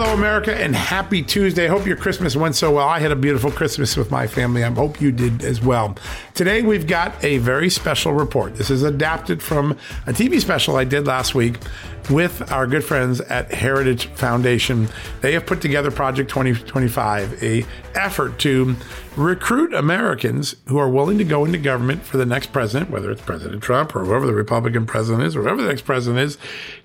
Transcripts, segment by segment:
Hello, America, and happy Tuesday. Hope your Christmas went so well. I had a beautiful Christmas with my family. I hope you did as well. Today, we've got a very special report. This is adapted from a TV special I did last week with our good friends at Heritage Foundation. They have put together Project 2025, a effort to recruit Americans who are willing to go into government for the next president, whether it's President Trump or whoever the Republican president is, or whoever the next president is,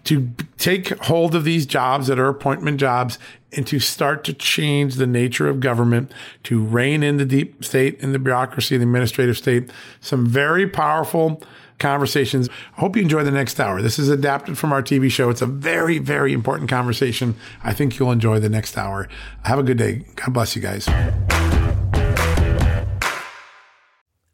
to take hold of these jobs that are appointment jobs and to start to change the nature of government, to rein in the deep state and the bureaucracy, and the administrative state. Some very powerful conversations. I hope you enjoy the next hour. This is adapted from our TV show. It's a very, very important conversation. I think you'll enjoy the next hour. Have a good day. God bless you guys.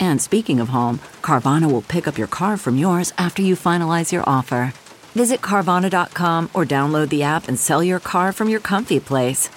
And speaking of home, Carvana will pick up your car from yours after you finalize your offer. Visit Carvana.com or download the app and sell your car from your comfy place.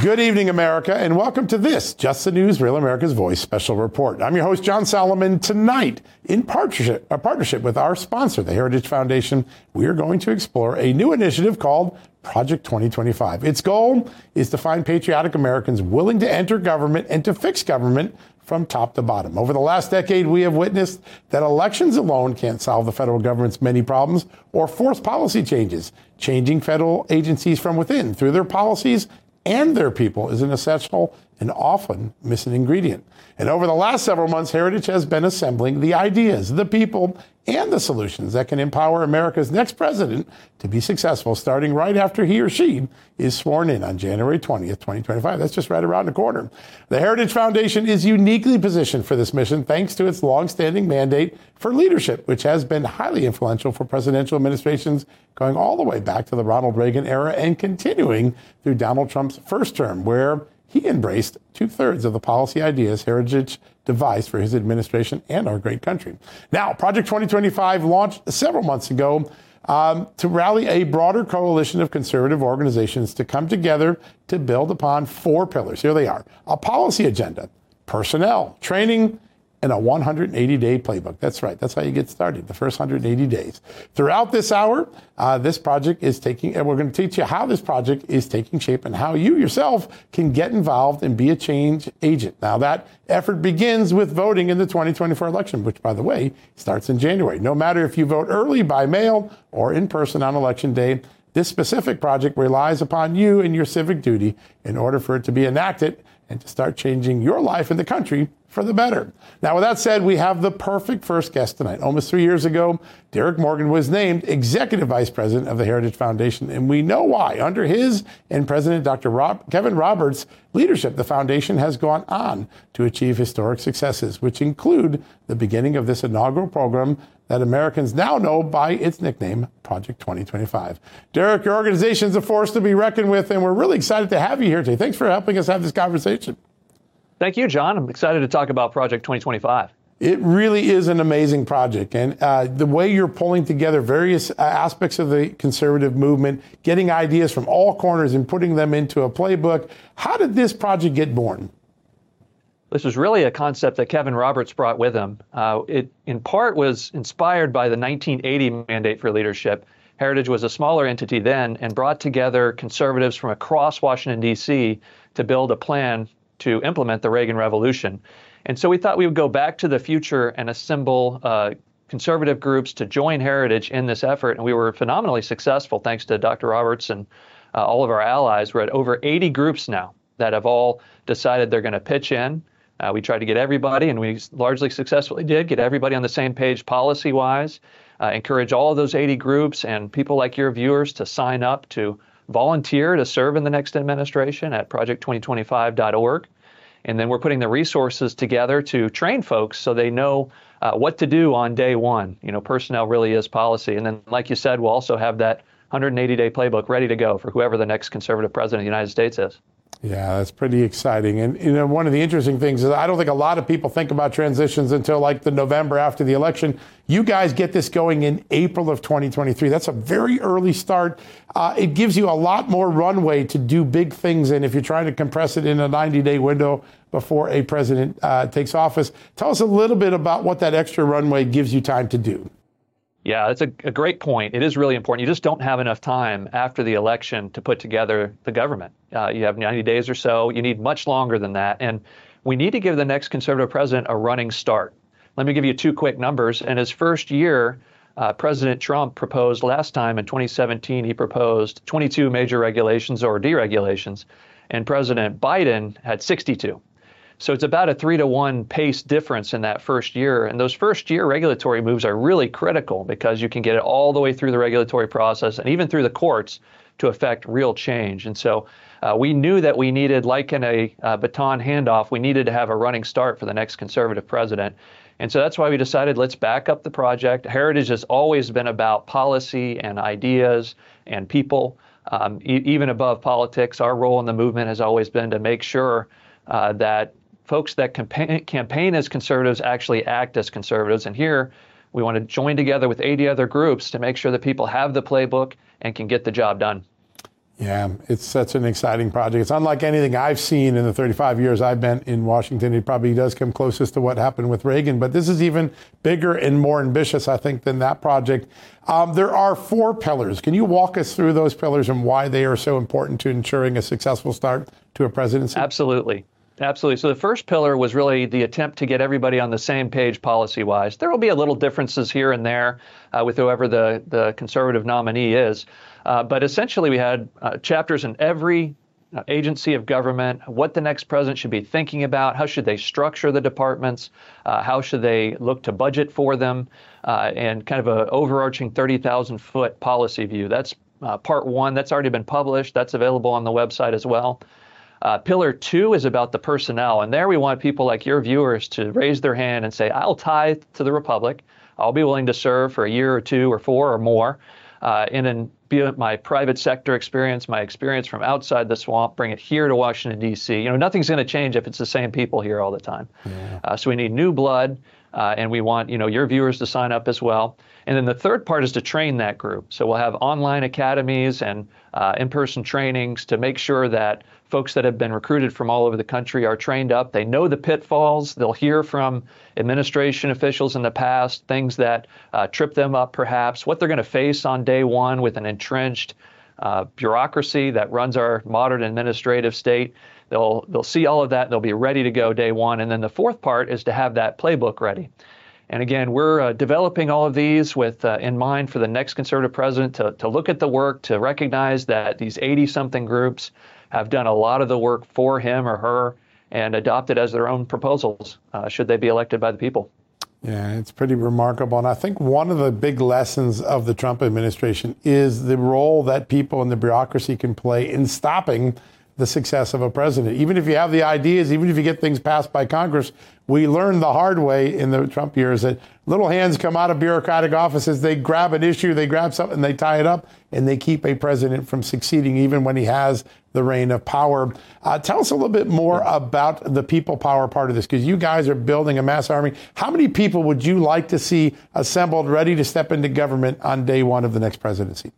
Good evening, America, and welcome to this Just the News, Real America's Voice special report. I'm your host, John Solomon. Tonight, in partnership, a partnership with our sponsor, the Heritage Foundation, we are going to explore a new initiative called Project 2025. Its goal is to find patriotic Americans willing to enter government and to fix government from top to bottom. Over the last decade, we have witnessed that elections alone can't solve the federal government's many problems or force policy changes. Changing federal agencies from within through their policies and their people is an essential and often missing ingredient. And over the last several months, Heritage has been assembling the ideas, the people, and the solutions that can empower America's next president to be successful starting right after he or she is sworn in on January 20th, 2025. That's just right around the corner. The Heritage Foundation is uniquely positioned for this mission thanks to its longstanding mandate for leadership, which has been highly influential for presidential administrations going all the way back to the Ronald Reagan era and continuing through Donald Trump's first term, where he embraced two thirds of the policy ideas Heritage devised for his administration and our great country. Now, Project 2025 launched several months ago. um, to rally a broader coalition of conservative organizations to come together to build upon four pillars. Here they are a policy agenda, personnel, training, and a 180 day playbook. That's right. That's how you get started, the first 180 days. Throughout this hour, uh, this project is taking, and we're going to teach you how this project is taking shape and how you yourself can get involved and be a change agent. Now, that effort begins with voting in the 2024 election, which, by the way, starts in January. No matter if you vote early by mail or in person on election day, this specific project relies upon you and your civic duty in order for it to be enacted and to start changing your life in the country for the better. Now, with that said, we have the perfect first guest tonight. Almost three years ago, Derrick Morgan was named Executive Vice President of the Heritage Foundation, and we know why. Under his and President Dr. Rob, Kevin Roberts' leadership, the foundation has gone on to achieve historic successes, which include the beginning of this inaugural program that Americans now know by its nickname, Project 2025. Derrick, your organization is a force to be reckoned with, and we're really excited to have you here today. Thanks for helping us have this conversation. Thank you, John. I'm excited to talk about Project 2025. It really is an amazing project. And uh, the way you're pulling together various uh, aspects of the conservative movement, getting ideas from all corners and putting them into a playbook. How did this project get born? This was really a concept that Kevin Roberts brought with him. Uh, it, in part, was inspired by the 1980 Mandate for Leadership. Heritage was a smaller entity then and brought together conservatives from across Washington, D.C. to build a plan to implement the Reagan Revolution. And so we thought we would go back to the future and assemble uh, conservative groups to join Heritage in this effort. And we were phenomenally successful thanks to Dr. Roberts and uh, all of our allies. We're at over 80 groups now that have all decided they're going to pitch in. Uh, we tried to get everybody, and we largely successfully did get everybody on the same page policy wise. Uh, encourage all of those 80 groups and people like your viewers to sign up to volunteer to serve in the next administration at project2025.org. And then we're putting the resources together to train folks so they know uh, what to do on day one. You know, personnel really is policy. And then, like you said, we'll also have that 180 day playbook ready to go for whoever the next conservative president of the United States is. Yeah, that's pretty exciting. And you know, one of the interesting things is I don't think a lot of people think about transitions until like the November after the election. You guys get this going in April of 2023. That's a very early start. Uh, it gives you a lot more runway to do big things And if you're trying to compress it in a 90 day window before a president uh, takes office. Tell us a little bit about what that extra runway gives you time to do. Yeah, that's a, a, great point. It is really important. You just don't have enough time after the election to put together the government. Uh, you have 90 days or so. You need much longer than that. And we need to give the next conservative president a running start. Let me give you two quick numbers. In his first year, uh, President Trump proposed last time in 2017, he proposed 22 major regulations or deregulations, and President Biden had 62. So it's about a three to one pace difference in that first year. And those first year regulatory moves are really critical because you can get it all the way through the regulatory process and even through the courts to affect real change. And so uh, we knew that we needed, like in a uh, baton handoff, we needed to have a running start for the next conservative president. And so that's why we decided let's back up the project. Heritage has always been about policy and ideas and people. Um, e- even above politics, our role in the movement has always been to make sure uh, that folks that campaign, campaign as conservatives actually act as conservatives. And here, we want to join together with 80 other groups to make sure that people have the playbook and can get the job done. Yeah, it's such an exciting project. It's unlike anything I've seen in the 35 years I've been in Washington. It probably does come closest to what happened with Reagan, but this is even bigger and more ambitious, I think, than that project. Um, there are four pillars. Can you walk us through those pillars and why they are so important to ensuring a successful start to a presidency? Absolutely. Absolutely. So the first pillar was really the attempt to get everybody on the same page policy wise. There will be a little differences here and there uh, with whoever the, the conservative nominee is. Uh, but essentially, we had uh, chapters in every uh, agency of government, what the next president should be thinking about, how should they structure the departments, uh, how should they look to budget for them, uh, and kind of an overarching 30,000 foot policy view. That's part one. That's already been published. That's available on the website as well. Uh, pillar two is about the personnel, and there we want people like your viewers to raise their hand and say, "I'll tithe to the republic. I'll be willing to serve for a year or two or four or more." Uh, in an be my private sector experience, my experience from outside the swamp, bring it here to Washington, D.C. You know, nothing's going to change if it's the same people here all the time. Yeah. Uh, so we need new blood, uh, and we want, you know, your viewers to sign up as well. And then the third part is to train that group. So we'll have online academies and uh, in person trainings to make sure that folks that have been recruited from all over the country are trained up. They know the pitfalls. They'll hear from administration officials in the past, things that uh, trip them up perhaps, what they're going to face on day one with an entrenched uh, bureaucracy that runs our modern administrative state. They'll, they'll see all of that. They'll be ready to go day one. And then the fourth part is to have that playbook ready. And again, we're uh, developing all of these with uh, in mind for the next conservative president to, to look at the work, to recognize that these 80 something groups have done a lot of the work for him or her and adopted as their own proposals uh, should they be elected by the people. Yeah, it's pretty remarkable. And I think one of the big lessons of the Trump administration is the role that people in the bureaucracy can play in stopping the success of a president. Even if you have the ideas, even if you get things passed by Congress, we learned the hard way in the Trump years that little hands come out of bureaucratic offices. They grab an issue, they grab something, they tie it up, and they keep a president from succeeding even when he has the reign of power. Uh, tell us a little bit more about the people power part of this, because you guys are building a mass army. How many people would you like to see assembled, ready to step into government on day one of the next presidency?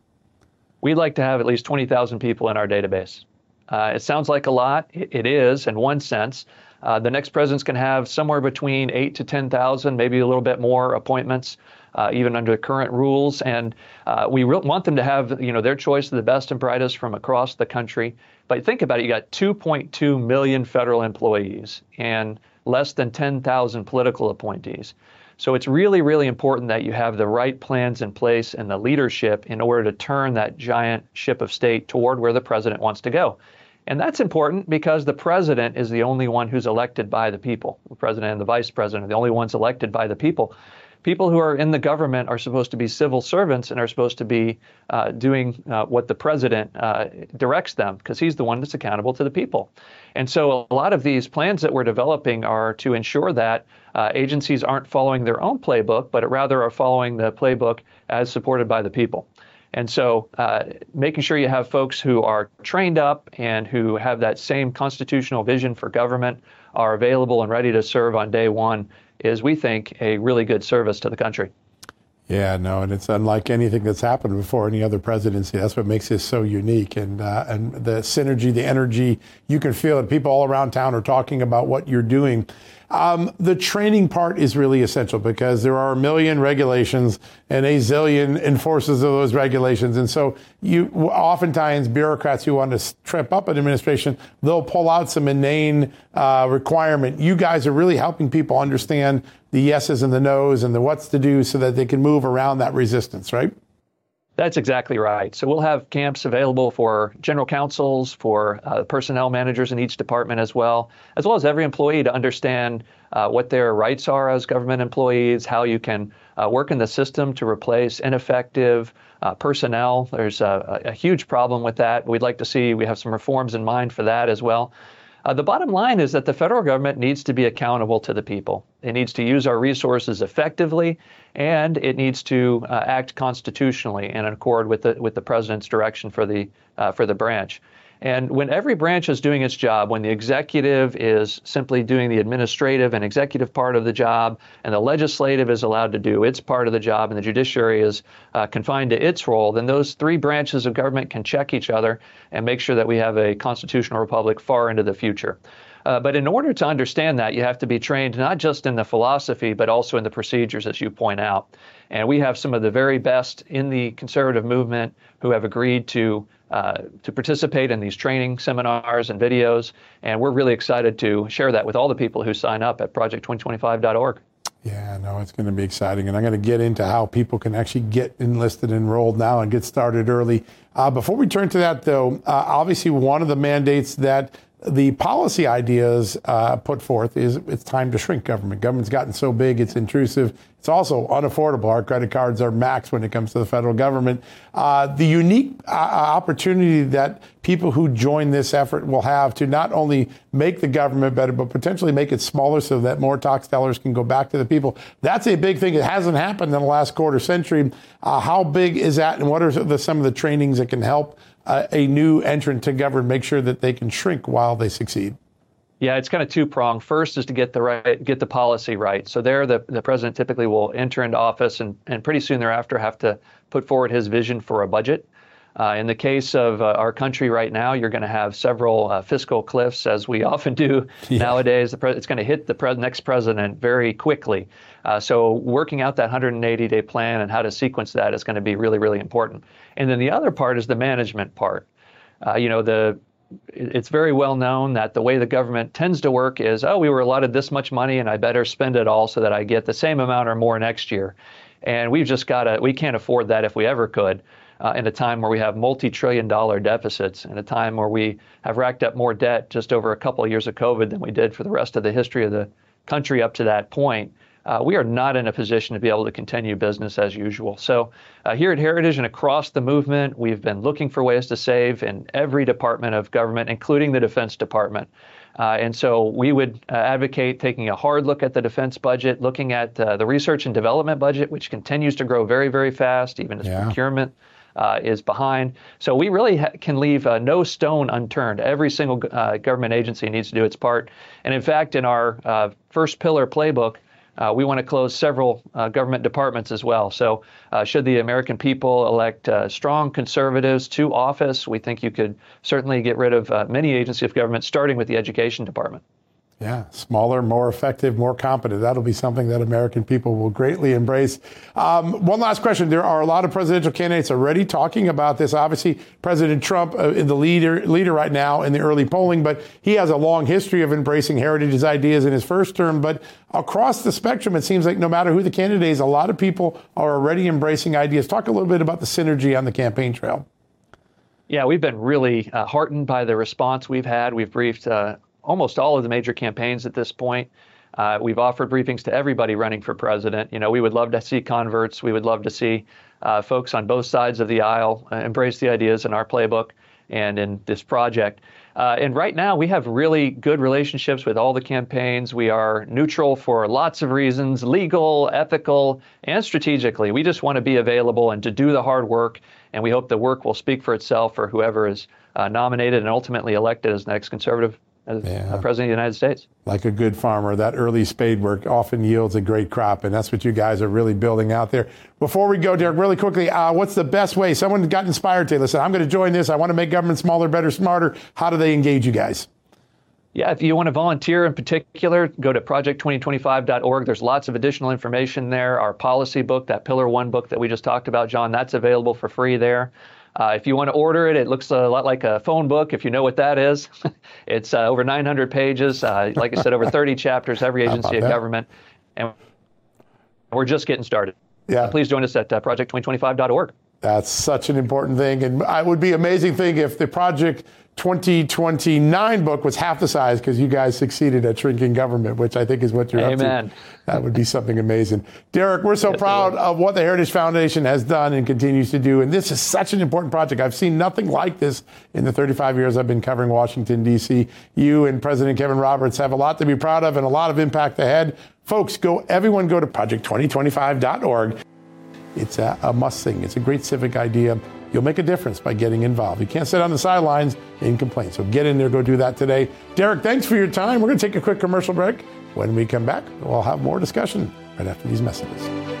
We'd like to have at least 20,000 people in our database. Uh, it sounds like a lot. It is in one sense. Uh, the next president's going to have somewhere between eight to 10,000, maybe a little bit more appointments, uh, even under the current rules. And uh, we re- want them to have, you know, their choice of the best and brightest from across the country. But think about it: you got 2.2 million federal employees and less than 10,000 political appointees. So it's really, really important that you have the right plans in place and the leadership in order to turn that giant ship of state toward where the president wants to go. And that's important because the president is the only one who's elected by the people. The president and the vice president are the only ones elected by the people. People who are in the government are supposed to be civil servants and are supposed to be uh, doing uh, what the president uh, directs them because he's the one that's accountable to the people. And so a lot of these plans that we're developing are to ensure that uh, agencies aren't following their own playbook, but rather are following the playbook as supported by the people. And so, uh, making sure you have folks who are trained up and who have that same constitutional vision for government are available and ready to serve on day one is, we think, a really good service to the country. Yeah, no, and it's unlike anything that's happened before any other presidency. That's what makes this so unique, and uh, and the synergy, the energy, you can feel it. People all around town are talking about what you're doing. Um, the training part is really essential because there are a million regulations and a zillion enforcers of those regulations. And so you oftentimes bureaucrats who want to trip up an administration, they'll pull out some inane uh, requirement. You guys are really helping people understand the yeses and the nos and the what's to do so that they can move around that resistance, right? That's exactly right. So we'll have camps available for general counsels, for uh, personnel managers in each department as well, as well as every employee to understand uh, what their rights are as government employees, how you can uh, work in the system to replace ineffective uh, personnel. There's a, a, huge problem with that. We'd like to see, we have some reforms in mind for that as well. Uh, the bottom line is that the federal government needs to be accountable to the people. It needs to use our resources effectively, and it needs to uh, act constitutionally and in accord with the with the president's direction for the uh, for the branch. And when every branch is doing its job, when the executive is simply doing the administrative and executive part of the job, and the legislative is allowed to do its part of the job, and the judiciary is uh, confined to its role, then those three branches of government can check each other and make sure that we have a constitutional republic far into the future. Uh, but in order to understand that, you have to be trained not just in the philosophy, but also in the procedures, as you point out. And we have some of the very best in the conservative movement who have agreed to uh, to participate in these training seminars and videos. And we're really excited to share that with all the people who sign up at project2025.org. Yeah, no, it's going to be exciting. And I'm going to get into how people can actually get enlisted, and enrolled now, and get started early. Uh, before we turn to that, though, uh, obviously, one of the mandates that the policy ideas uh, put forth is it's time to shrink government. Government's gotten so big, it's intrusive. It's also unaffordable. Our credit cards are max when it comes to the federal government. Uh, the unique uh, opportunity that people who join this effort will have to not only make the government better, but potentially make it smaller so that more tax dollars can go back to the people. That's a big thing. It hasn't happened in the last quarter century. Uh, how big is that, and what are the, some of the trainings that can help? Uh, a new entrant to govern make sure that they can shrink while they succeed? Yeah, it's kind of two pronged. First is to get the right, get the policy right. So there, the, the president typically will enter into office and, and pretty soon thereafter have to put forward his vision for a budget. Uh, in the case of uh, our country right now, you're going to have several uh, fiscal cliffs, as we often do yeah. nowadays. Pre- it's going to hit the pre- next president very quickly. Uh, so, working out that 180 day plan and how to sequence that is going to be really, really important. And then the other part is the management part. Uh, you know, the it's very well known that the way the government tends to work is, oh, we were allotted this much money and I better spend it all so that I get the same amount or more next year. And we've just got to, we can't afford that if we ever could uh, in a time where we have multi-trillion dollar deficits, in a time where we have racked up more debt just over a couple of years of COVID than we did for the rest of the history of the country up to that point. Uh, we are not in a position to be able to continue business as usual. So, uh, here at Heritage and across the movement, we've been looking for ways to save in every department of government, including the Defense Department. Uh, and so we would uh, advocate taking a hard look at the defense budget, looking at uh, the research and development budget, which continues to grow very, very fast, even as yeah. procurement uh, is behind. So we really ha- can leave uh, no stone unturned. Every single uh, government agency needs to do its part. And in fact, in our uh, first pillar playbook, uh, we want to close several uh, government departments as well. So, should the American people elect strong conservatives to office, we think you could certainly get rid of many agencies of government, starting with the education department. Yeah, smaller, more effective, more competent. That'll be something that American people will greatly embrace. Um, one last question. There are a lot of presidential candidates already talking about this. Obviously, President Trump uh, is the leader, leader right now in the early polling, but he has a long history of embracing heritage's ideas in his first term. But across the spectrum, it seems like no matter who the candidate is, a lot of people are already embracing ideas. Talk a little bit about the synergy on the campaign trail. Yeah, we've been really uh, heartened by the response we've had. We've briefed uh, almost all of the major campaigns at this point. Uh, we've offered briefings to everybody running for president. You know, we would love to see converts. We would love to see uh, folks on both sides of the aisle uh, embrace the ideas in our playbook and in this project. Uh, and right now, we have really good relationships with all the campaigns. We are neutral for lots of reasons legal, ethical, and strategically. We just want to be available and to do the hard work. And we hope the work will speak for itself for whoever is uh, nominated and ultimately elected as next conservative as yeah. president of the United States. Like a good farmer, that early spade work often yields a great crop, and that's what you guys are really building out there. Before we go, Derrick, really quickly, uh, what's the best way? Someone got inspired to listen. I'm going to join this. I want to make government smaller, better, smarter. How do they engage you guys? Yeah, if you want to volunteer in particular, go to project2025.org. There's lots of additional information there. Our policy book, that Pillar One book that we just talked about, John, that's available for free there. Uh, if you want to order it, it looks a lot like a phone book, if you know what that is. it's uh, over 900 pages. Uh, like I said, over 30 chapters, every agency of government. And we're just getting started. Yeah. please join us at uh, project2025.org. That's such an important thing. And it would be amazing thing if the Project 2029 book was half the size because you guys succeeded at shrinking government, which I think is what you're Amen. up to. Amen. That would be something amazing. Derrick, we're so yes, proud of what the Heritage Foundation has done and continues to do. And this is such an important project. I've seen nothing like this in the 35 years I've been covering Washington, D.C. You and President Kevin Roberts have a lot to be proud of and a lot of impact ahead. Folks, go, everyone go to project2025.org. It's a, a must thing. It's a great civic idea. You'll make a difference by getting involved. You can't sit on the sidelines and complain. So get in there, go do that today. Derrick, thanks for your time. We're going to take a quick commercial break. When we come back, we'll have more discussion right after these messages.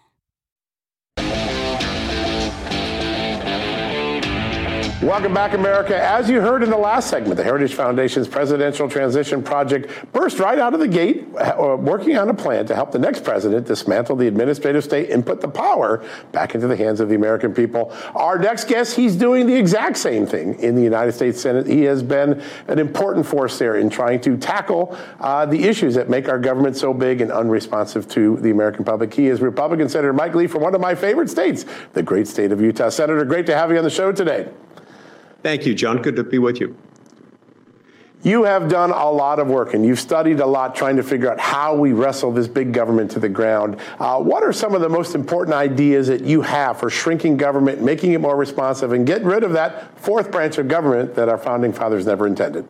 Welcome back, America. As you heard in the last segment, the Heritage Foundation's Presidential Transition Project burst right out of the gate, uh, working on a plan to help the next president dismantle the administrative state and put the power back into the hands of the American people. Our next guest, he's doing the exact same thing in the United States Senate. He has been an important force there in trying to tackle uh, the issues that make our government so big and unresponsive to the American public. He is Republican Senator Mike Lee from one of my favorite states, the great state of Utah. Senator, great to have you on the show today. Thank you, John. Good to be with you. You have done a lot of work and you've studied a lot trying to figure out how we wrestle this big government to the ground. Uh, what are some of the most important ideas that you have for shrinking government, making it more responsive, and getting rid of that fourth branch of government that our founding fathers never intended?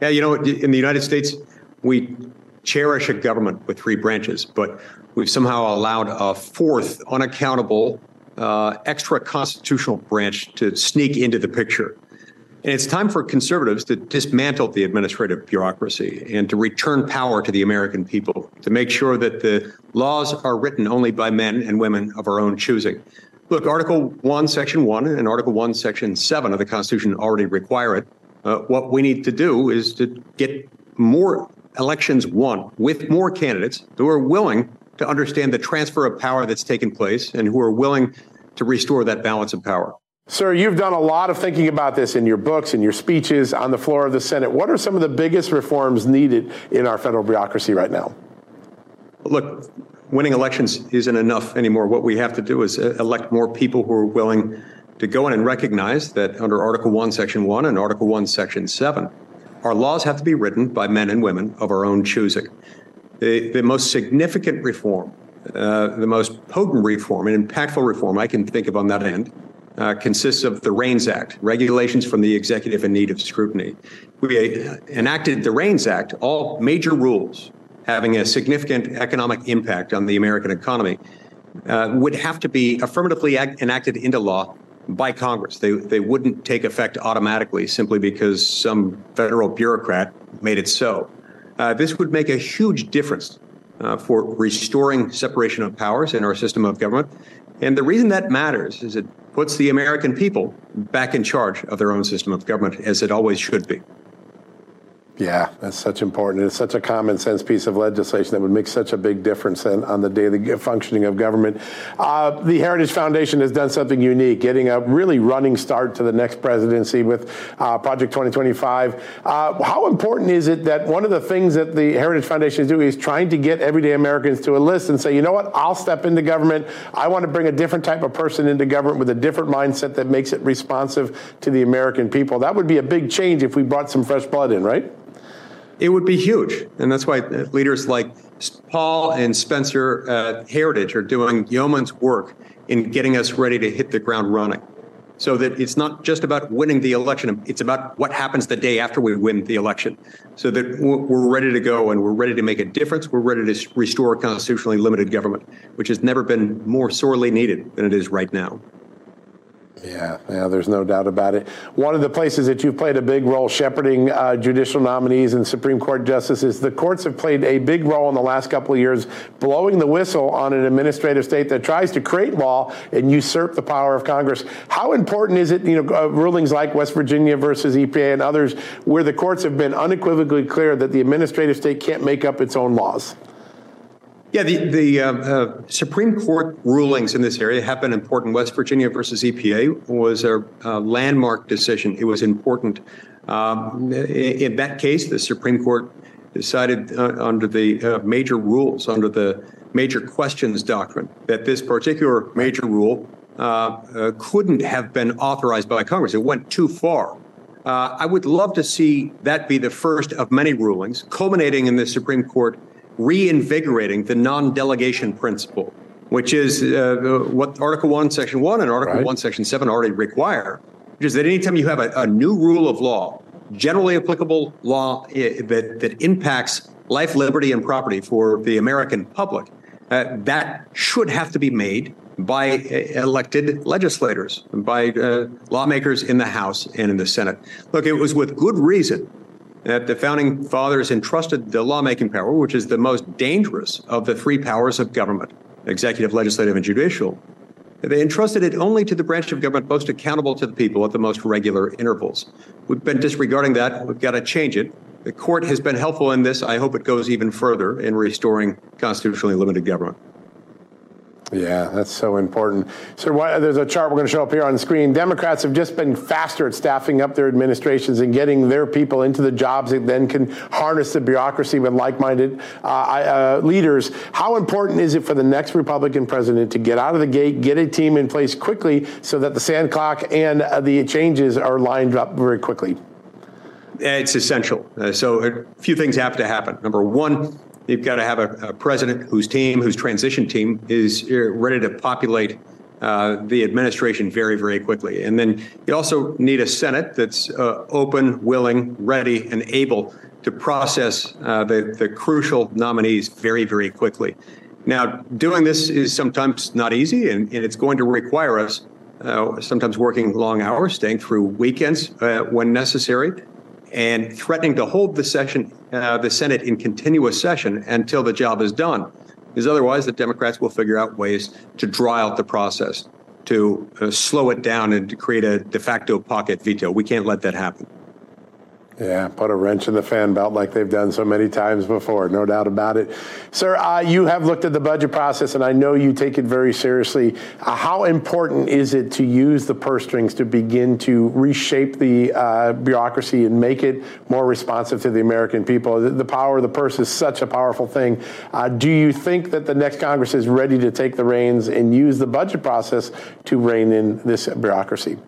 Yeah, you know, in the United States, we cherish a government with three branches, but we've somehow allowed a fourth unaccountable uh, extra constitutional branch to sneak into the picture. And it's time for conservatives to dismantle the administrative bureaucracy and to return power to the American people, to make sure that the laws are written only by men and women of our own choosing. Look, Article 1, Section 1, and Article 1, Section 7 of the Constitution already require it. Uh, what we need to do is to get more elections won with more candidates who are willing to understand the transfer of power that's taken place and who are willing to restore that balance of power. Sir, you've done a lot of thinking about this in your books and your speeches on the floor of the Senate. What are some of the biggest reforms needed in our federal bureaucracy right now? Look, winning elections isn't enough anymore. What we have to do is uh, elect more people who are willing to go in and recognize that under Article 1, Section 1 and Article 1, Section 7, our laws have to be written by men and women of our own choosing. The, the most significant reform, uh, the most potent reform and impactful reform I can think of on that end uh, consists of the REINS Act, regulations from the executive in need of scrutiny. We uh, enacted the REINS Act, all major rules having a significant economic impact on the American economy uh, would have to be affirmatively enacted into law by Congress. They, they wouldn't take effect automatically simply because some federal bureaucrat made it so. Uh, this would make a huge difference uh, for restoring separation of powers in our system of government. And the reason that matters is it puts the American people back in charge of their own system of government, as it always should be. Yeah, that's such important. It's such a common sense piece of legislation that would make such a big difference in, on the daily functioning of government. Uh, the Heritage Foundation has done something unique, getting a really running start to the next presidency with uh, Project 2025. Uh, how important is it that one of the things that the Heritage Foundation is doing is trying to get everyday Americans to enlist and say, you know what, I'll step into government. I want to bring a different type of person into government with a different mindset that makes it responsive to the American people. That would be a big change if we brought some fresh blood in, right? It would be huge. And that's why leaders like Paul and Spencer Heritage are doing yeoman's work in getting us ready to hit the ground running. So that it's not just about winning the election, it's about what happens the day after we win the election. So that we're ready to go and we're ready to make a difference. We're ready to restore constitutionally limited government, which has never been more sorely needed than it is right now. Yeah, yeah, there's no doubt about it. One of the places that you've played a big role shepherding uh, judicial nominees and Supreme Court justices, the courts have played a big role in the last couple of years, blowing the whistle on an administrative state that tries to create law and usurp the power of Congress. How important is it, you know, uh, rulings like West Virginia versus EPA and others, where the courts have been unequivocally clear that the administrative state can't make up its own laws? Yeah, the, the uh, uh, Supreme Court rulings in this area have been important. West Virginia versus EPA was a, a landmark decision. It was important. Um, in, that case, the Supreme Court decided uh, under the uh, major rules, under the major questions doctrine, that this particular major rule uh, uh couldn't have been authorized by Congress. It went too far. Uh, I would love to see that be the first of many rulings, culminating in the Supreme Court reinvigorating the non delegation principle, which is uh, what Article 1, Section 1 and Article right. 1, Section 7 already require, which is that anytime you have a, a new rule of law, generally applicable law eh, that, that impacts life, liberty, and property for the American public, uh, that should have to be made by uh, elected legislators, by uh, lawmakers in the House and in the Senate. Look, it was with good reason that the founding fathers entrusted the lawmaking power, which is the most dangerous of the three powers of government executive, legislative, and judicial they entrusted it only to the branch of government most accountable to the people at the most regular intervals. We've been disregarding that. We've got to change it. The court has been helpful in this. I hope it goes even further in restoring constitutionally limited government. Yeah, that's so important. So what, there's a chart we're going to show up here on the screen. Democrats have just been faster at staffing up their administrations and getting their people into the jobs that then can harness the bureaucracy with like-minded uh, uh, leaders. How important is it for the next Republican president to get out of the gate, get a team in place quickly so that the sand clock and uh, the changes are lined up very quickly? It's essential. Uh, so a few things have to happen. Number one, You've got to have a, a president whose team, whose transition team, is uh, ready to populate uh, the administration very, very quickly. And then you also need a Senate that's uh, open, willing, ready, and able to process uh, the, the crucial nominees very, very quickly. Now, doing this is sometimes not easy, and, and it's going to require us uh, sometimes working long hours, staying through weekends uh, when necessary, and threatening to hold the session, uh, the Senate in continuous session until the job is done. Because otherwise, the Democrats will figure out ways to draw out the process, to uh, slow it down, and to create a de facto pocket veto. We can't let that happen. Yeah, put a wrench in the fan belt like they've done so many times before, no doubt about it. Sir, uh, you have looked at the budget process, and I know you take it very seriously. Uh, how important is it to use the purse strings to begin to reshape the uh, bureaucracy and make it more responsive to the American people? The, power of the purse is such a powerful thing. Uh, do you think that the next Congress is ready to take the reins and use the budget process to rein in this bureaucracy?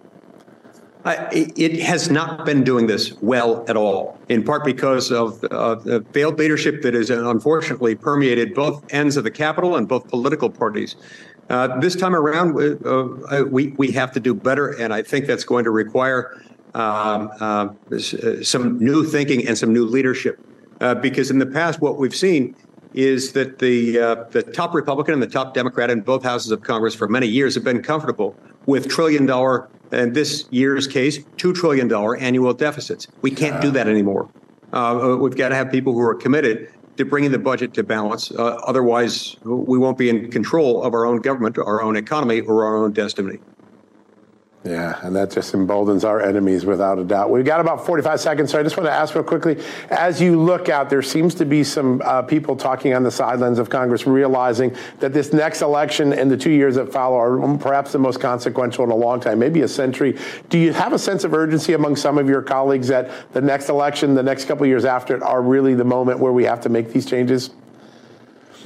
It has not been doing this well at all, in part because of uh, the failed leadership that has unfortunately permeated both ends of the Capitol and both political parties. Uh, this time around, uh, uh we, we have to do better, and I think that's going to require um, uh, some new thinking and some new leadership. Uh, because in the past, what we've seen is that the the top Republican and the top Democrat in both houses of Congress for many years have been comfortable with trillion dollar in this year's case, $2 trillion annual deficits. We can't do that anymore. Uh, uh, we've got to have people who are committed to bringing the budget to balance. Uh, otherwise, we won't be in control of our own government, our own economy, or our own destiny. Yeah, and that just emboldens our enemies without a doubt. We've got about 45 seconds, so I just want to ask real quickly as you look out, there seems to be some uh, people talking on the sidelines of Congress realizing that this next election and the two years that follow are perhaps the most consequential in a long time, maybe a century. Do you have a sense of urgency among some of your colleagues that the next election, the next couple years after it, are really the moment where we have to make these changes?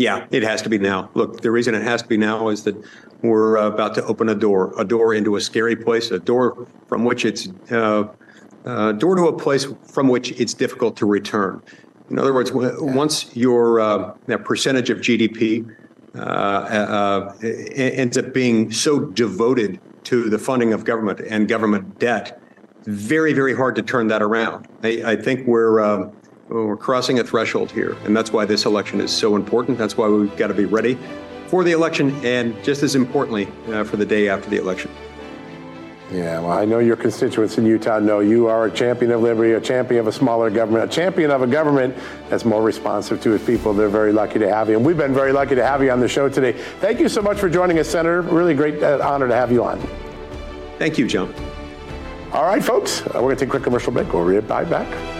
Yeah, it has to be now. Look, the reason it has to be now is that we're about to open a door, a door into a scary place, a door from which it's uh, uh, door to a place from which it's difficult to return. In other words, once your uh, that percentage of GDP uh, uh, ends up being so devoted to the funding of government and government debt, it's very, very hard to turn that around. I, I think we're um, we're crossing a threshold here, and that's why this election is so important. That's why we've got to be ready for the election and just as importantly, uh, for the day after the election. Yeah, well, I know your constituents in Utah know you are a champion of liberty, a champion of a smaller government, a champion of a government that's more responsive to its people. They're very lucky to have you. And we've been very lucky to have you on the show today. Thank you so much for joining us, Senator. Really great uh, honor to have you on. Thank you, John. All right, folks, uh, we're going to take a quick commercial break. We'll be right back.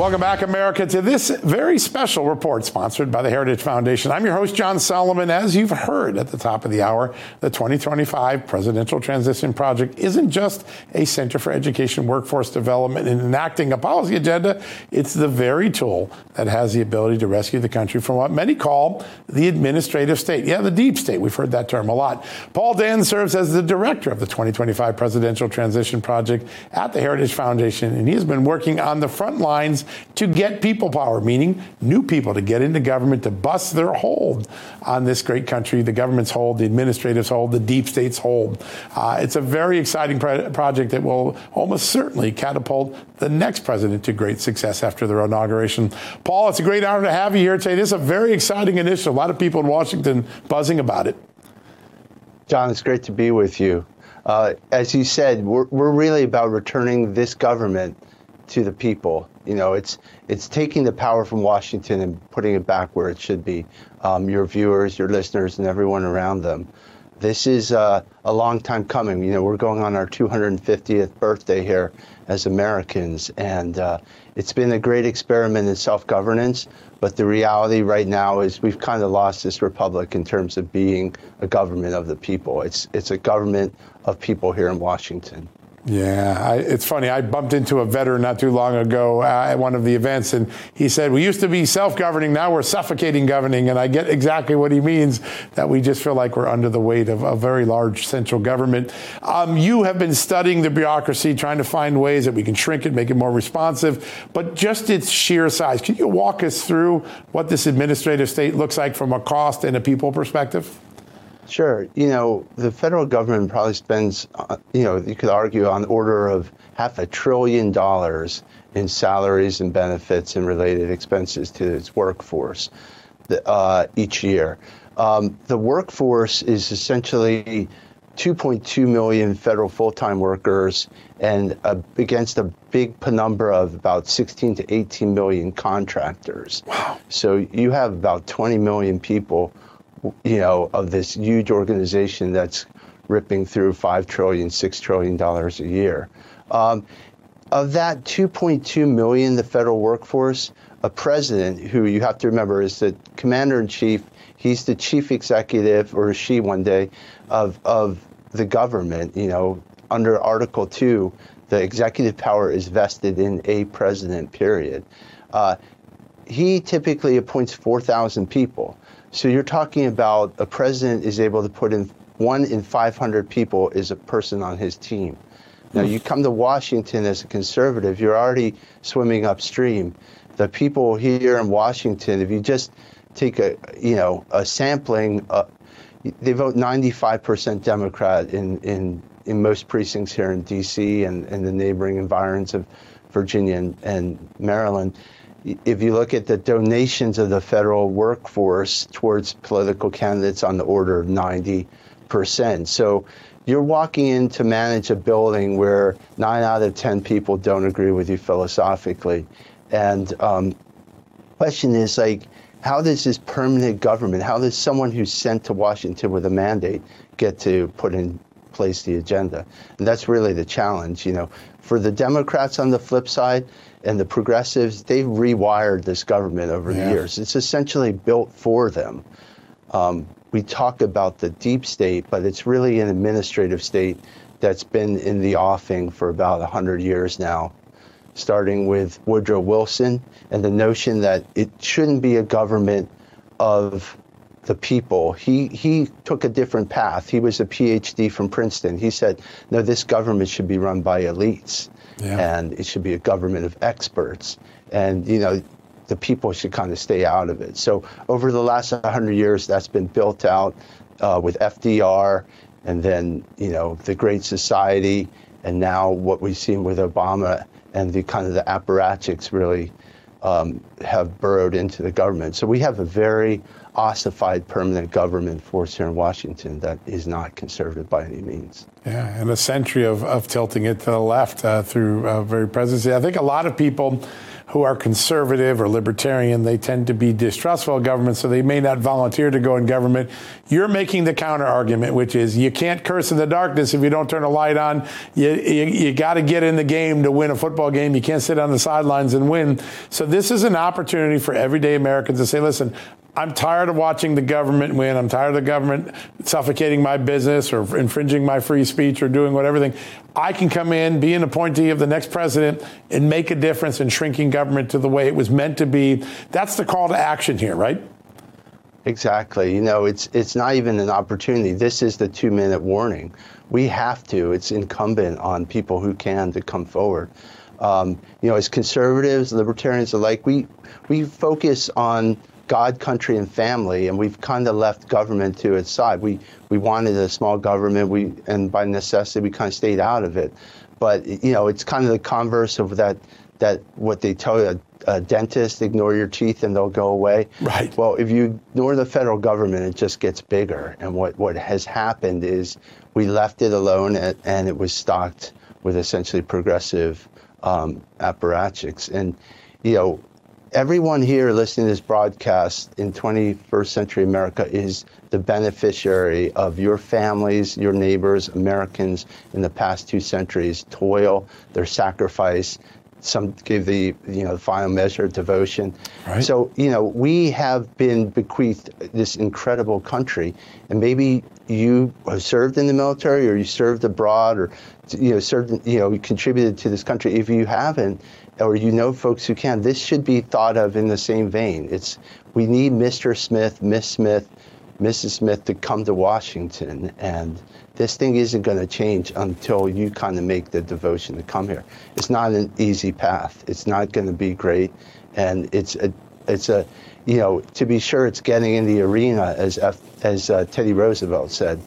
Welcome back, America, to this very special report sponsored by the Heritage Foundation. I'm your host, John Solomon. As you've heard at the top of the hour, the 2025 Presidential Transition Project isn't just a Center for Education Workforce Development and enacting a policy agenda. It's the very tool that has the ability to rescue the country from what many call the administrative state. Yeah, the deep state. We've heard that term a lot. Paul Dans serves as the director of the 2025 Presidential Transition Project at the Heritage Foundation, and he has been working on the front lines to get people power, meaning new people to get into government to bust their hold on this great country, the government's hold, the administrative's hold, the deep state's hold. Uh, it's a very exciting pro- project that will almost certainly catapult the next president to great success after their inauguration. Paul, it's a great honor to have you here today. This is a very exciting initiative. A lot of people in Washington buzzing about it. John, it's great to be with you. Uh, as you said, we're, we're really about returning this government to the people. You know, it's it's taking the power from Washington and putting it back where it should be. Um, your viewers, your listeners, and everyone around them. This is uh, a long time coming. You know, we're going on our 250th birthday here as Americans, and uh, it's been a great experiment in self-governance. But the reality right now is we've kind of lost this republic in terms of being a government of the people. It's it's a government of people here in Washington. Yeah, I, it's funny. I bumped into a veteran not too long ago uh, at one of the events, and he said, We used to be self governing, now we're suffocating governing. And I get exactly what he means that we just feel like we're under the weight of a very large central government. Um, you have been studying the bureaucracy, trying to find ways that we can shrink it, make it more responsive, but just its sheer size. Can you walk us through what this administrative state looks like from a cost and a people perspective? Sure. You know, the federal government probably spends, uh, you know, you could argue on the order of half a trillion dollars in salaries and benefits and related expenses to its workforce uh, each year. Um, the workforce is essentially 2.2 million federal full-time workers and uh, against a big penumbra of about 16 to 18 million contractors. Wow. So you have about 20 million people you know, of this huge organization that's ripping through five trillion, six trillion dollars a year. Um, of that 2.2 million, the federal workforce, a president who you have to remember is the commander in chief. He's the chief executive, or she one day, of of the government. You know, under Article Two, the executive power is vested in a president. Period. Uh, he typically appoints 4,000 people. So you're talking about a president is able to put in one in 500 people is a person on his team. Now you come to Washington as a conservative, you're already swimming upstream. The people here in Washington, if you just take a you know a sampling, uh, they vote 95% Democrat in in in most precincts here in D.C. and, and the neighboring environs of Virginia and, and Maryland if you look at the donations of the federal workforce towards political candidates on the order of 90%. So you're walking in to manage a building where nine out of 10 people don't agree with you philosophically. And um, question is like, how does this permanent government, how does someone who's sent to Washington with a mandate get to put in place the agenda? And that's really the challenge. You know, for the Democrats on the flip side, and the progressives, they've rewired this government over yeah. the years. It's essentially built for them. Um, we talk about the deep state, but it's really an administrative state that's been in the offing for about 100 years now. starting with Woodrow Wilson and the notion that it shouldn't be a government of the people. He he took a different path. He was a PhD from Princeton. He said, "No, this government should be run by elites, yeah. and it should be a government of experts." And you know, the people should kind of stay out of it. So over the last 100 years, that's been built out uh, with FDR, and then you know the Great Society, and now what we've seen with Obama and the kind of the apparatchiks really um, have burrowed into the government. So we have a very ossified permanent government force here in Washington that is not conservative by any means. Yeah, and a century of, of tilting it to the left uh, through uh, very presidency. I think a lot of people who are conservative or libertarian, they tend to be distrustful of government, so they may not volunteer to go in government. You're making the counter argument, which is you can't curse in the darkness if you don't turn a light on. You, you, you got to get in the game to win a football game. You can't sit on the sidelines and win. So this is an opportunity for everyday Americans to say, listen, I'm tired of watching the government win. I'm tired of the government suffocating my business or infringing my free speech or doing whatever thing. I can come in, be an appointee of the next president, and make a difference in shrinking government to the way it was meant to be. That's the call to action here, right? Exactly. You know, it's it's not even an opportunity. This is the two minute warning. We have to. It's incumbent on people who can to come forward. Um, you know, as conservatives, libertarians alike, we we focus on God, country, and family, and we've kind of left government to its side. We we wanted a small government, we and by necessity we kind of stayed out of it. But you know, it's kind of the converse of that that what they tell you. A, a dentist, ignore your teeth and they'll go away. Right. Well, if you ignore the federal government, it just gets bigger. And what, what has happened is we left it alone and, and it was stocked with essentially progressive um, apparatchiks. And, you know, everyone here listening to this broadcast in 21st century America is the beneficiary of your families, your neighbors, Americans in the past two centuries toil, their sacrifice. Some give the you know the final measure of devotion. Right. So you know we have been bequeathed this incredible country, and maybe you have served in the military or you served abroad or you know served you know contributed to this country. If you haven't, or you know folks who can, this should be thought of in the same vein. It's we need Mr. Smith, Miss Smith, Mrs. Smith to come to Washington, and this thing isn't going to change until you kind of make the devotion to come here. It's not an easy path. It's not going to be great, and it's a it's a you know to be sure it's getting in the arena as F, as uh, Teddy Roosevelt said.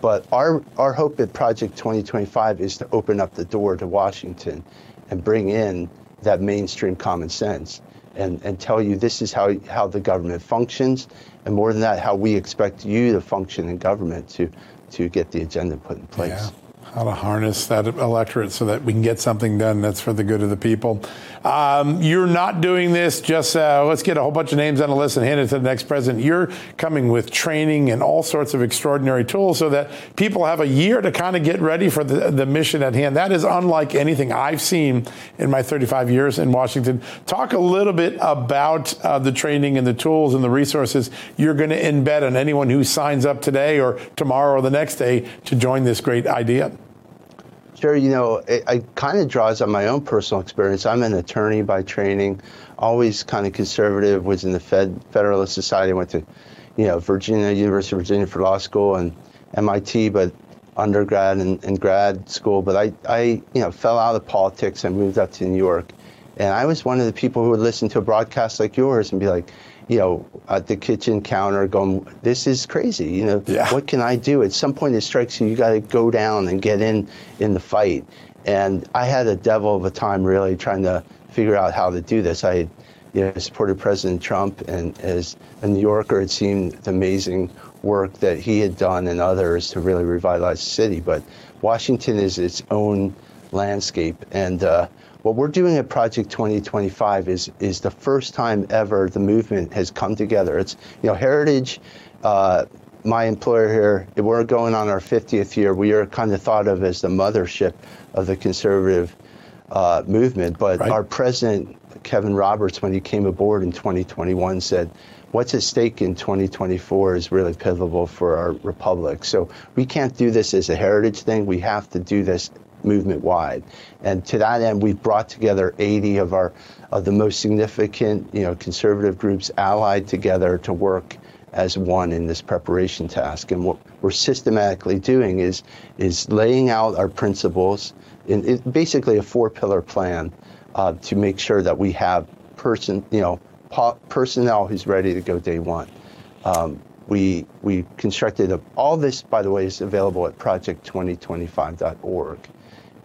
But our our hope at Project 2025 is to open up the door to Washington and bring in that mainstream common sense and, and tell you this is how, how the government functions, and more than that, how we expect you to function in government to, to get the agenda put in place. Yeah how to harness that electorate so that we can get something done that's for the good of the people. Um, you're not doing this just uh, let's get a whole bunch of names on a list and hand it to the next president. You're coming with training and all sorts of extraordinary tools so that people have a year to kind of get ready for the, the mission at hand. That is unlike anything I've seen in my 35 years in Washington. Talk a little bit about uh, the training and the tools and the resources you're going to embed on anyone who signs up today or tomorrow or the next day to join this great idea. Sure, you know, it, it kind of draws on my own personal experience. I'm an attorney by training, always kind of conservative. Was in the Fed Federalist Society. Went to, you know, Virginia University of Virginia for law school and MIT, but undergrad and, and grad school. But I, I, you know, fell out of politics and moved up to New York, and I was one of the people who would listen to a broadcast like yours and be like, you know, at the kitchen counter going, this is crazy. You know, yeah. what can I do? At some point, it strikes you, you got to go down and get in in the fight. And I had a devil of a time really trying to figure out how to do this. I had, you know, supported President Trump, and as a New Yorker, it seemed the amazing work that he had done and others to really revitalize the city. But Washington is its own landscape, and uh, what we're doing at Project 2025 is is the first time ever the movement has come together. It's you know Heritage, uh, my employer here. We're going on our 50th year. We are kind of thought of as the mothership of the conservative uh, movement. But right. our president Kevin Roberts, when he came aboard in 2021, said. What's at stake in 2024 is really pivotal for our republic. So we can't do this as a heritage thing. We have to do this movement wide. And to that end, we've brought together 80 of our of the most significant, you know, conservative groups allied together to work as one in this preparation task. And what we're systematically doing is is laying out our principles in basically a four pillar plan uh, to make sure that we have person, you know, po- personnel who's ready to go day one. Um, we we constructed a, all this, by the way, is available at project2025.org,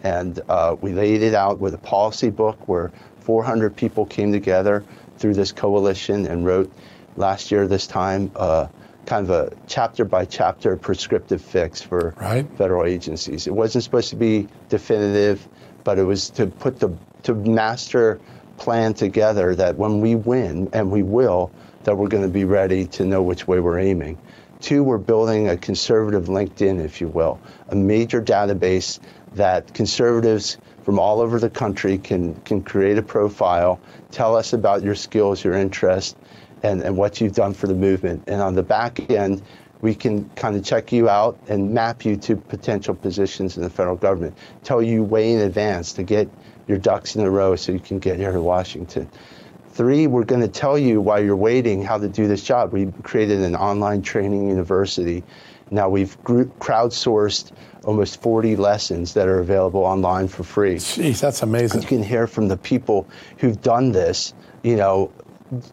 and uh, we laid it out with a policy book where 400 people came together through this coalition and wrote last year this time uh, kind of a chapter by chapter prescriptive fix for right. federal agencies. It wasn't supposed to be definitive, but it was to put the to master plan together that when we win and we will that we're going to be ready to know which way we're aiming. Two, we're building a conservative LinkedIn, if you will, a major database that conservatives from all over the country can, can create a profile, tell us about your skills, your interests, and, and what you've done for the movement. And on the back end, we can kind of check you out and map you to potential positions in the federal government, tell you way in advance to get your ducks in a row so you can get here to Washington. Three, we're going to tell you while you're waiting how to do this job. We created an online training university. Now we've group crowdsourced almost 40 lessons that are available online for free. Jeez, that's amazing. You can hear from the people who've done this, you know,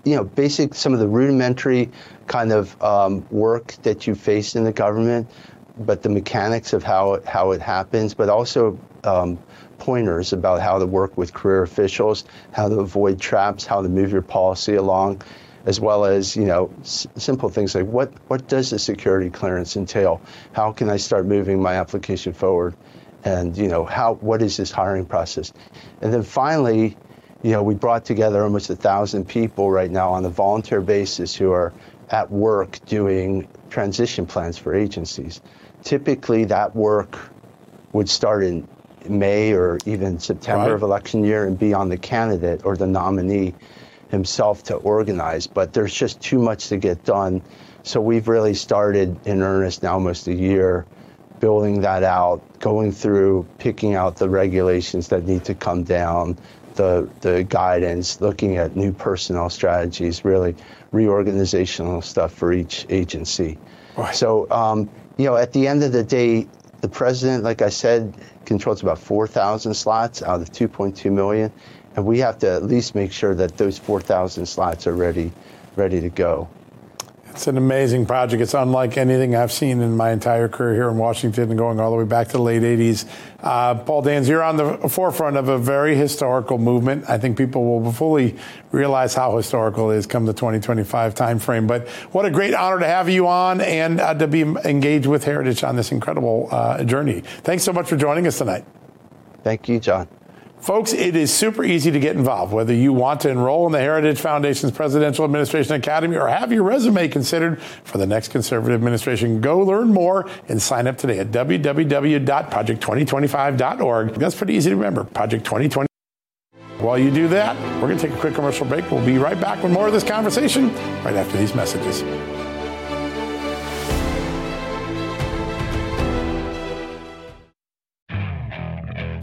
you know, basic some of the rudimentary kind of um, work that you face in the government, but the mechanics of how it, how it happens, but also um, pointers about how to work with career officials, how to avoid traps, how to move your policy along, as well as you know s- simple things like what what does the security clearance entail? How can I start moving my application forward? And you know how what is this hiring process? And then finally, you know we brought together almost a thousand people right now on a volunteer basis who are at work doing transition plans for agencies. Typically, that work would start in May or even September Right. of election year and be on the candidate or the nominee himself to organize. But there's just too much to get done. So we've really started in earnest now almost a year building that out, going through, picking out the regulations that need to come down, the, the guidance, looking at new personnel strategies, really reorganizational stuff for each agency. So, um, you know, at the end of the day, the president, like I said, controls about 4,000 slots out of 2.2 million, and we have to at least make sure that those 4,000 slots are ready, ready to go. It's an amazing project. It's unlike anything I've seen in my entire career here in Washington and going all the way back to the late 80s. Uh, Paul Dans, you're on the forefront of a very historical movement. I think people will fully realize how historical it is come the 2025 timeframe. But what a great honor to have you on and uh, to be engaged with Heritage on this incredible uh, journey. Thanks so much for joining us tonight. Thank you, John. Folks, it is super easy to get involved. Whether you want to enroll in the Heritage Foundation's Presidential Administration Academy or have your resume considered for the next conservative administration, go learn more and sign up today at www.project2025.org. That's pretty easy to remember. Project 2020. While you do that, we're going to take a quick commercial break. We'll be right back with more of this conversation right after these messages.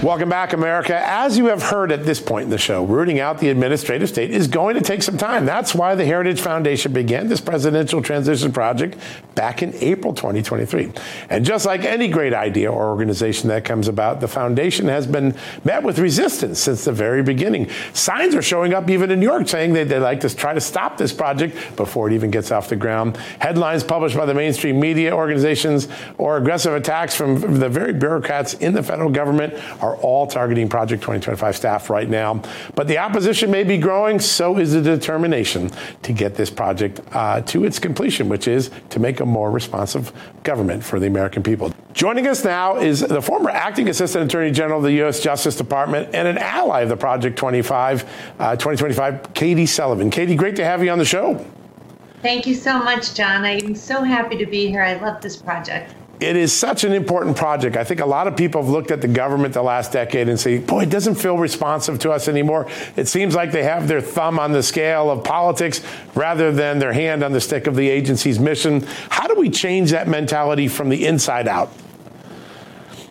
Welcome back, America. As you have heard at this point in the show, rooting out the administrative state is going to take some time. That's why the Heritage Foundation began this presidential transition project back in April 2023. And just like any great idea or organization that comes about, the foundation has been met with resistance since the very beginning. Signs are showing up even in New York saying they'd like to try to stop this project before it even gets off the ground. Headlines published by the mainstream media organizations or aggressive attacks from the very bureaucrats in the federal government are all targeting Project 2025 staff right now. But the opposition may be growing, so is the determination to get this project uh, to its completion, which is to make a more responsive government for the American people. Joining us now is the former acting assistant attorney general of the U.S. Justice Department and an ally of the Project 25, uh, 2025, Katie Sullivan. Katie, great to have you on the show. Thank you so much, John. I'm so happy to be here. I love this project it is such an important project. I think a lot of people have looked at the government the last decade and say, boy, it doesn't feel responsive to us anymore. It seems like they have their thumb on the scale of politics rather than their hand on the stick of the agency's mission. How do we change that mentality from the inside out?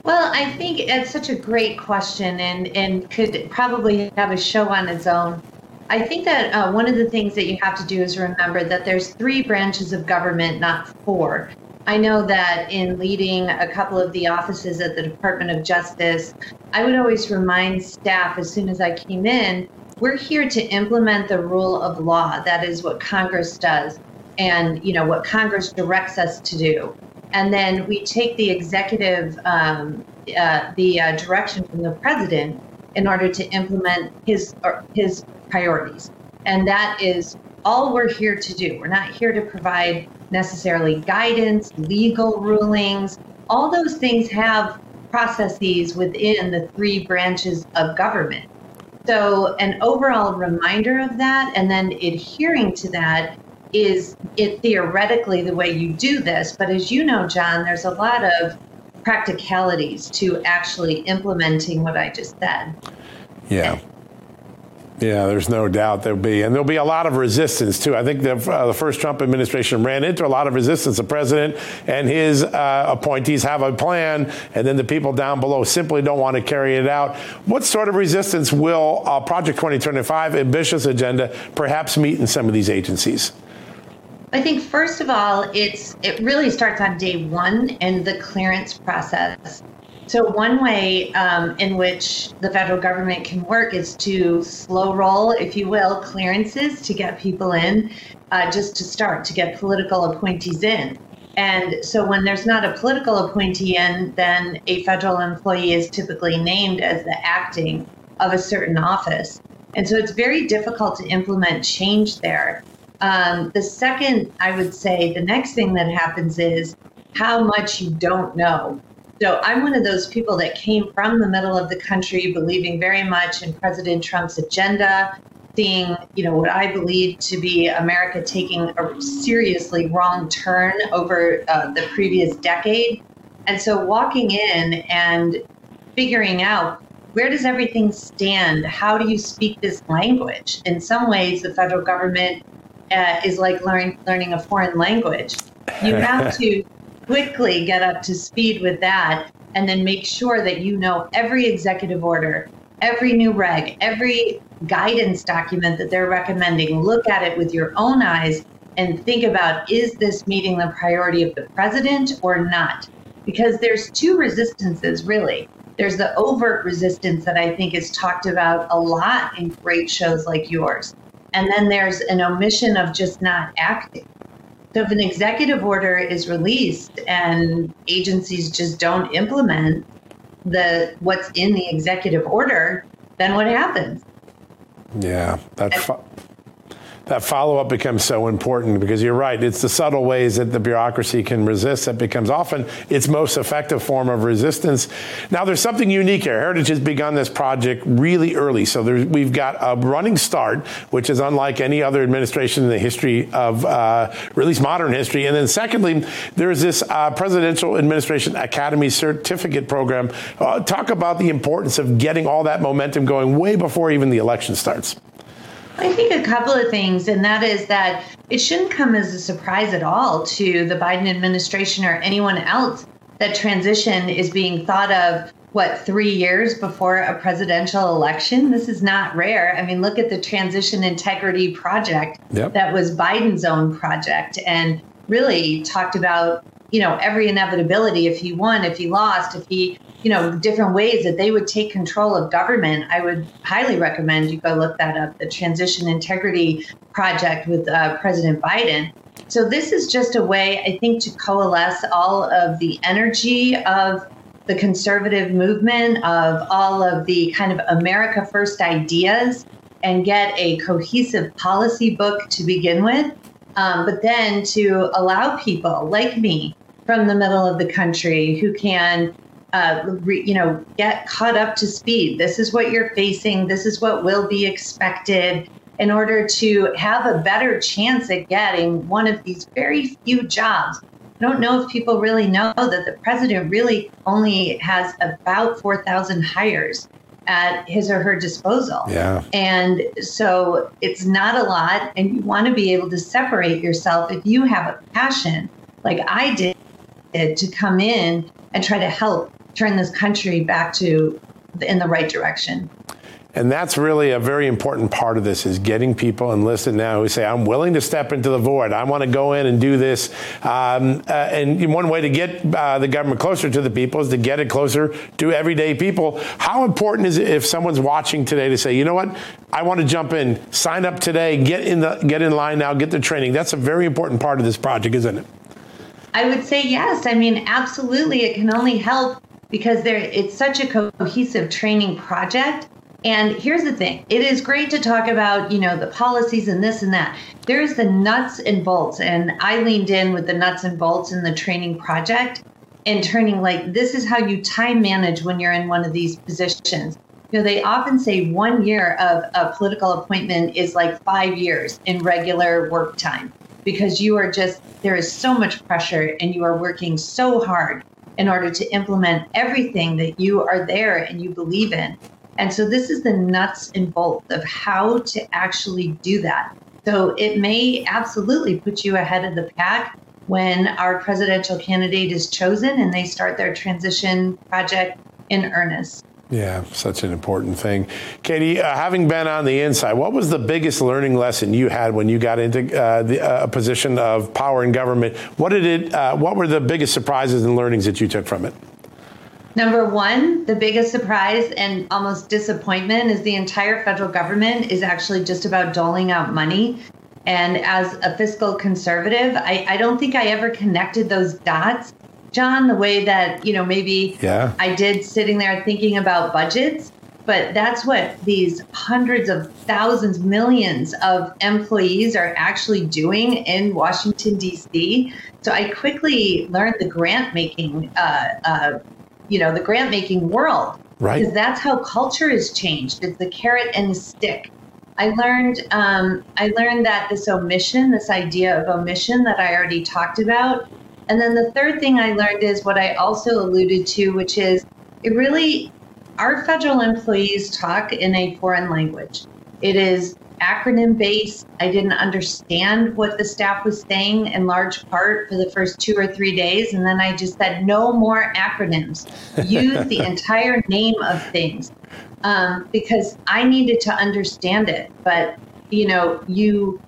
Well, I think it's such a great question and, and could probably have a show on its own. I think that uh, one of the things that you have to do is remember that there's three branches of government, not four. I know that in leading a couple of the offices at the Department of Justice, I would always remind staff as soon as I came in, we're here to implement the rule of law. That is what Congress does and you know what Congress directs us to do. And then we take the executive, um, uh, the uh, direction from the president in order to implement his his priorities. And that is all we're here to do. We're not here to provide necessarily guidance, legal rulings. All those things have processes within the three branches of government. So, an overall reminder of that and then adhering to that is it theoretically the way you do this. But as you know, John, there's a lot of practicalities to actually implementing what I just said. Yeah. Yeah, there's no doubt there'll be, and there'll be a lot of resistance too. I think the, uh, the first Trump administration ran into a lot of resistance. The president and his uh, appointees have a plan, and then the people down below simply don't want to carry it out. What sort of resistance will uh, Project 2025 ambitious agenda perhaps meet in some of these agencies? I think first of all, it's it really starts on day one and the clearance process. So, one way um, in which the federal government can work is to slow roll, if you will, clearances to get people in, uh, just to start, to get political appointees in. And so, when there's not a political appointee in, then a federal employee is typically named as the acting of a certain office. And so, it's very difficult to implement change there. Um, the second, I would say, the next thing that happens is how much you don't know so I'm one of those people that came from the middle of the country, believing very much in President Trump's agenda, seeing, you know, what I believe to be America taking a seriously wrong turn over uh, the previous decade. And so walking in and figuring out where does everything stand? How do you speak this language? In some ways, the federal government uh, is like learning learning a foreign language. You have to quickly get up to speed with that and then make sure that you know every executive order, every new reg, every guidance document that they're recommending. Look at it with your own eyes and think about is this meeting the priority of the president or not? Because there's two resistances really. There's the overt resistance that I think is talked about a lot in great shows like yours. And then there's an omission of just not acting. So if an executive order is released and agencies just don't implement the what's in the executive order, then what happens? Yeah, that's that follow up becomes so important because you're right. It's the subtle ways that the bureaucracy can resist that becomes often its most effective form of resistance. Now, there's something unique here. Heritage has begun this project really early. So we've got a running start, which is unlike any other administration in the history of, uh, at least modern history. And then, secondly, there's this uh, Presidential Administration Academy Certificate Program. Uh, talk about the importance of getting all that momentum going way before even the election starts. I think a couple of things, and that is that it shouldn't come as a surprise at all to the Biden administration or anyone else that transition is being thought of what, three years before a presidential election. This is not rare. I mean, look at the Transition Integrity Project Yep. that was Biden's own project and really talked about, you know, every inevitability if he won, if he lost, if he, you know, different ways that they would take control of government. I would highly recommend you go look that up, the Transition Integrity Project with uh, President Biden. So this is just a way, I think, to coalesce all of the energy of the conservative movement, of all of the kind of America First ideas, and get a cohesive policy book to begin with. Um, but then to allow people like me from the middle of the country who can uh, re, you know, get caught up to speed. This is what you're facing. This is what will be expected in order to have a better chance at getting one of these very few jobs. I don't know if people really know that the president really only has about 4,000 hires at his or her disposal. Yeah. And so it's not a lot, and you want to be able to separate yourself if you have a passion, like I did, to come in and try to help turn this country back to in the right direction. And that's really a very important part of this is getting people enlisted now who say, I'm willing to step into the void. I want to go in and do this. Um, uh, and one way to get uh, the government closer to the people is to get it closer to everyday people. How important is it if someone's watching today to say, you know what, I want to jump in, sign up today, get in the get in line now, get the training. That's a very important part of this project, isn't it? I would say yes. I mean, absolutely. It can only help because there it's such a cohesive training project and here's the thing it is great to talk about, you know, the policies and this and that. There's the nuts and bolts. And I leaned in with the nuts and bolts in the training project and turning like, this is how you time manage when you're in one of these positions. You know, they often say one year of a political appointment is like five years in regular work time because you are just, there is so much pressure and you are working so hard in order to implement everything that you are there and you believe in. And so this is the nuts and bolts of how to actually do that. So it may absolutely put you ahead of the pack when our presidential candidate is chosen and they start their transition project in earnest. Yeah, such an important thing. Katie, uh, having been on the inside, what was the biggest learning lesson you had when you got into uh, uh, a position of power in government? What did it? Uh, what were the biggest surprises and learnings that you took from it? Number one, the biggest surprise and almost disappointment is the entire federal government is actually just about doling out money. And as a fiscal conservative, I, I don't think I ever connected those dots, John, the way that, you know, maybe yeah. I did sitting there thinking about budgets. But that's what these hundreds of thousands, millions of employees are actually doing in Washington, D.C. So I quickly learned the grant making uh, uh, you know the grant making world. Right. Because that's how culture has changed. It's the carrot and the stick. I learned um, i learned that this omission this idea of omission that i already talked about. And then the third thing i learned is what i also alluded to which is it really our federal employees talk in a foreign language. It is acronym based. I didn't understand what the staff was saying in large part for the first two or three days. And then I just said, no more acronyms. Use the entire name of things um, because I needed to understand it. But, you know, you,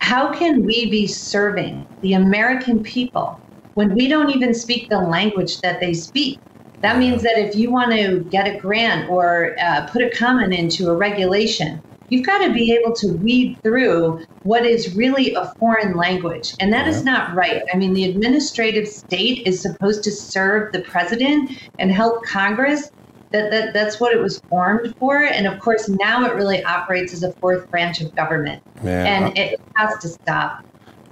how can we be serving the American people when we don't even speak the language that they speak? That means that if you want to get a grant or uh, put a comment into a regulation, you've got to be able to weed through what is really a foreign language. And that yeah. is not right. I mean, the administrative state is supposed to serve the president and help Congress. That, that that's what it was formed for. And of course, now it really operates as a fourth branch of government. Yeah. And it has to stop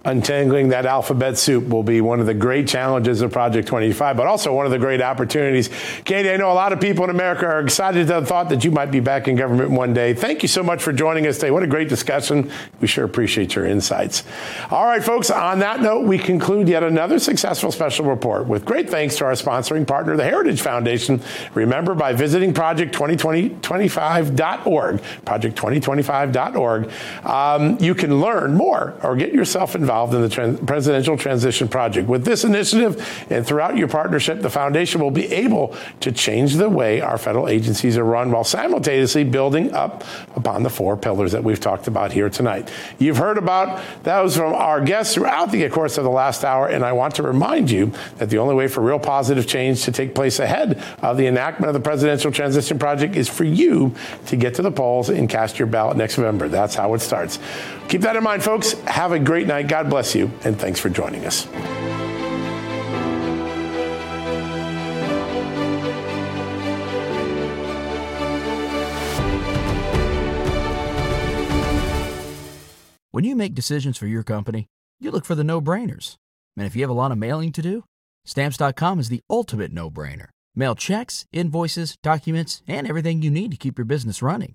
untangling that alphabet soup will be one of the great challenges of Project 25, but also one of the great opportunities. Katie, I know a lot of people in America are excited to the thought that you might be back in government one day. Thank you so much for joining us today. What a great discussion. We sure appreciate your insights. All right, folks, on that note, we conclude yet another successful special report with great thanks to our sponsoring partner, the Heritage Foundation. Remember, by visiting project2025.org, project2025.org, um, you can learn more or get yourself involved involved in the Presidential Transition Project. With this initiative and throughout your partnership, the foundation will be able to change the way our federal agencies are run while simultaneously building up upon the four pillars that we've talked about here tonight. You've heard about those from our guests throughout the course of the last hour, and I want to remind you that the only way for real positive change to take place ahead of the enactment of the Presidential Transition Project is for you to get to the polls and cast your ballot next November. That's how it starts. Keep that in mind, folks. Have a great night. God bless you, and thanks for joining us. When you make decisions for your company, you look for the no brainers. And if you have a lot of mailing to do, stamps.com is the ultimate no brainer. Mail checks, invoices, documents, and everything you need to keep your business running.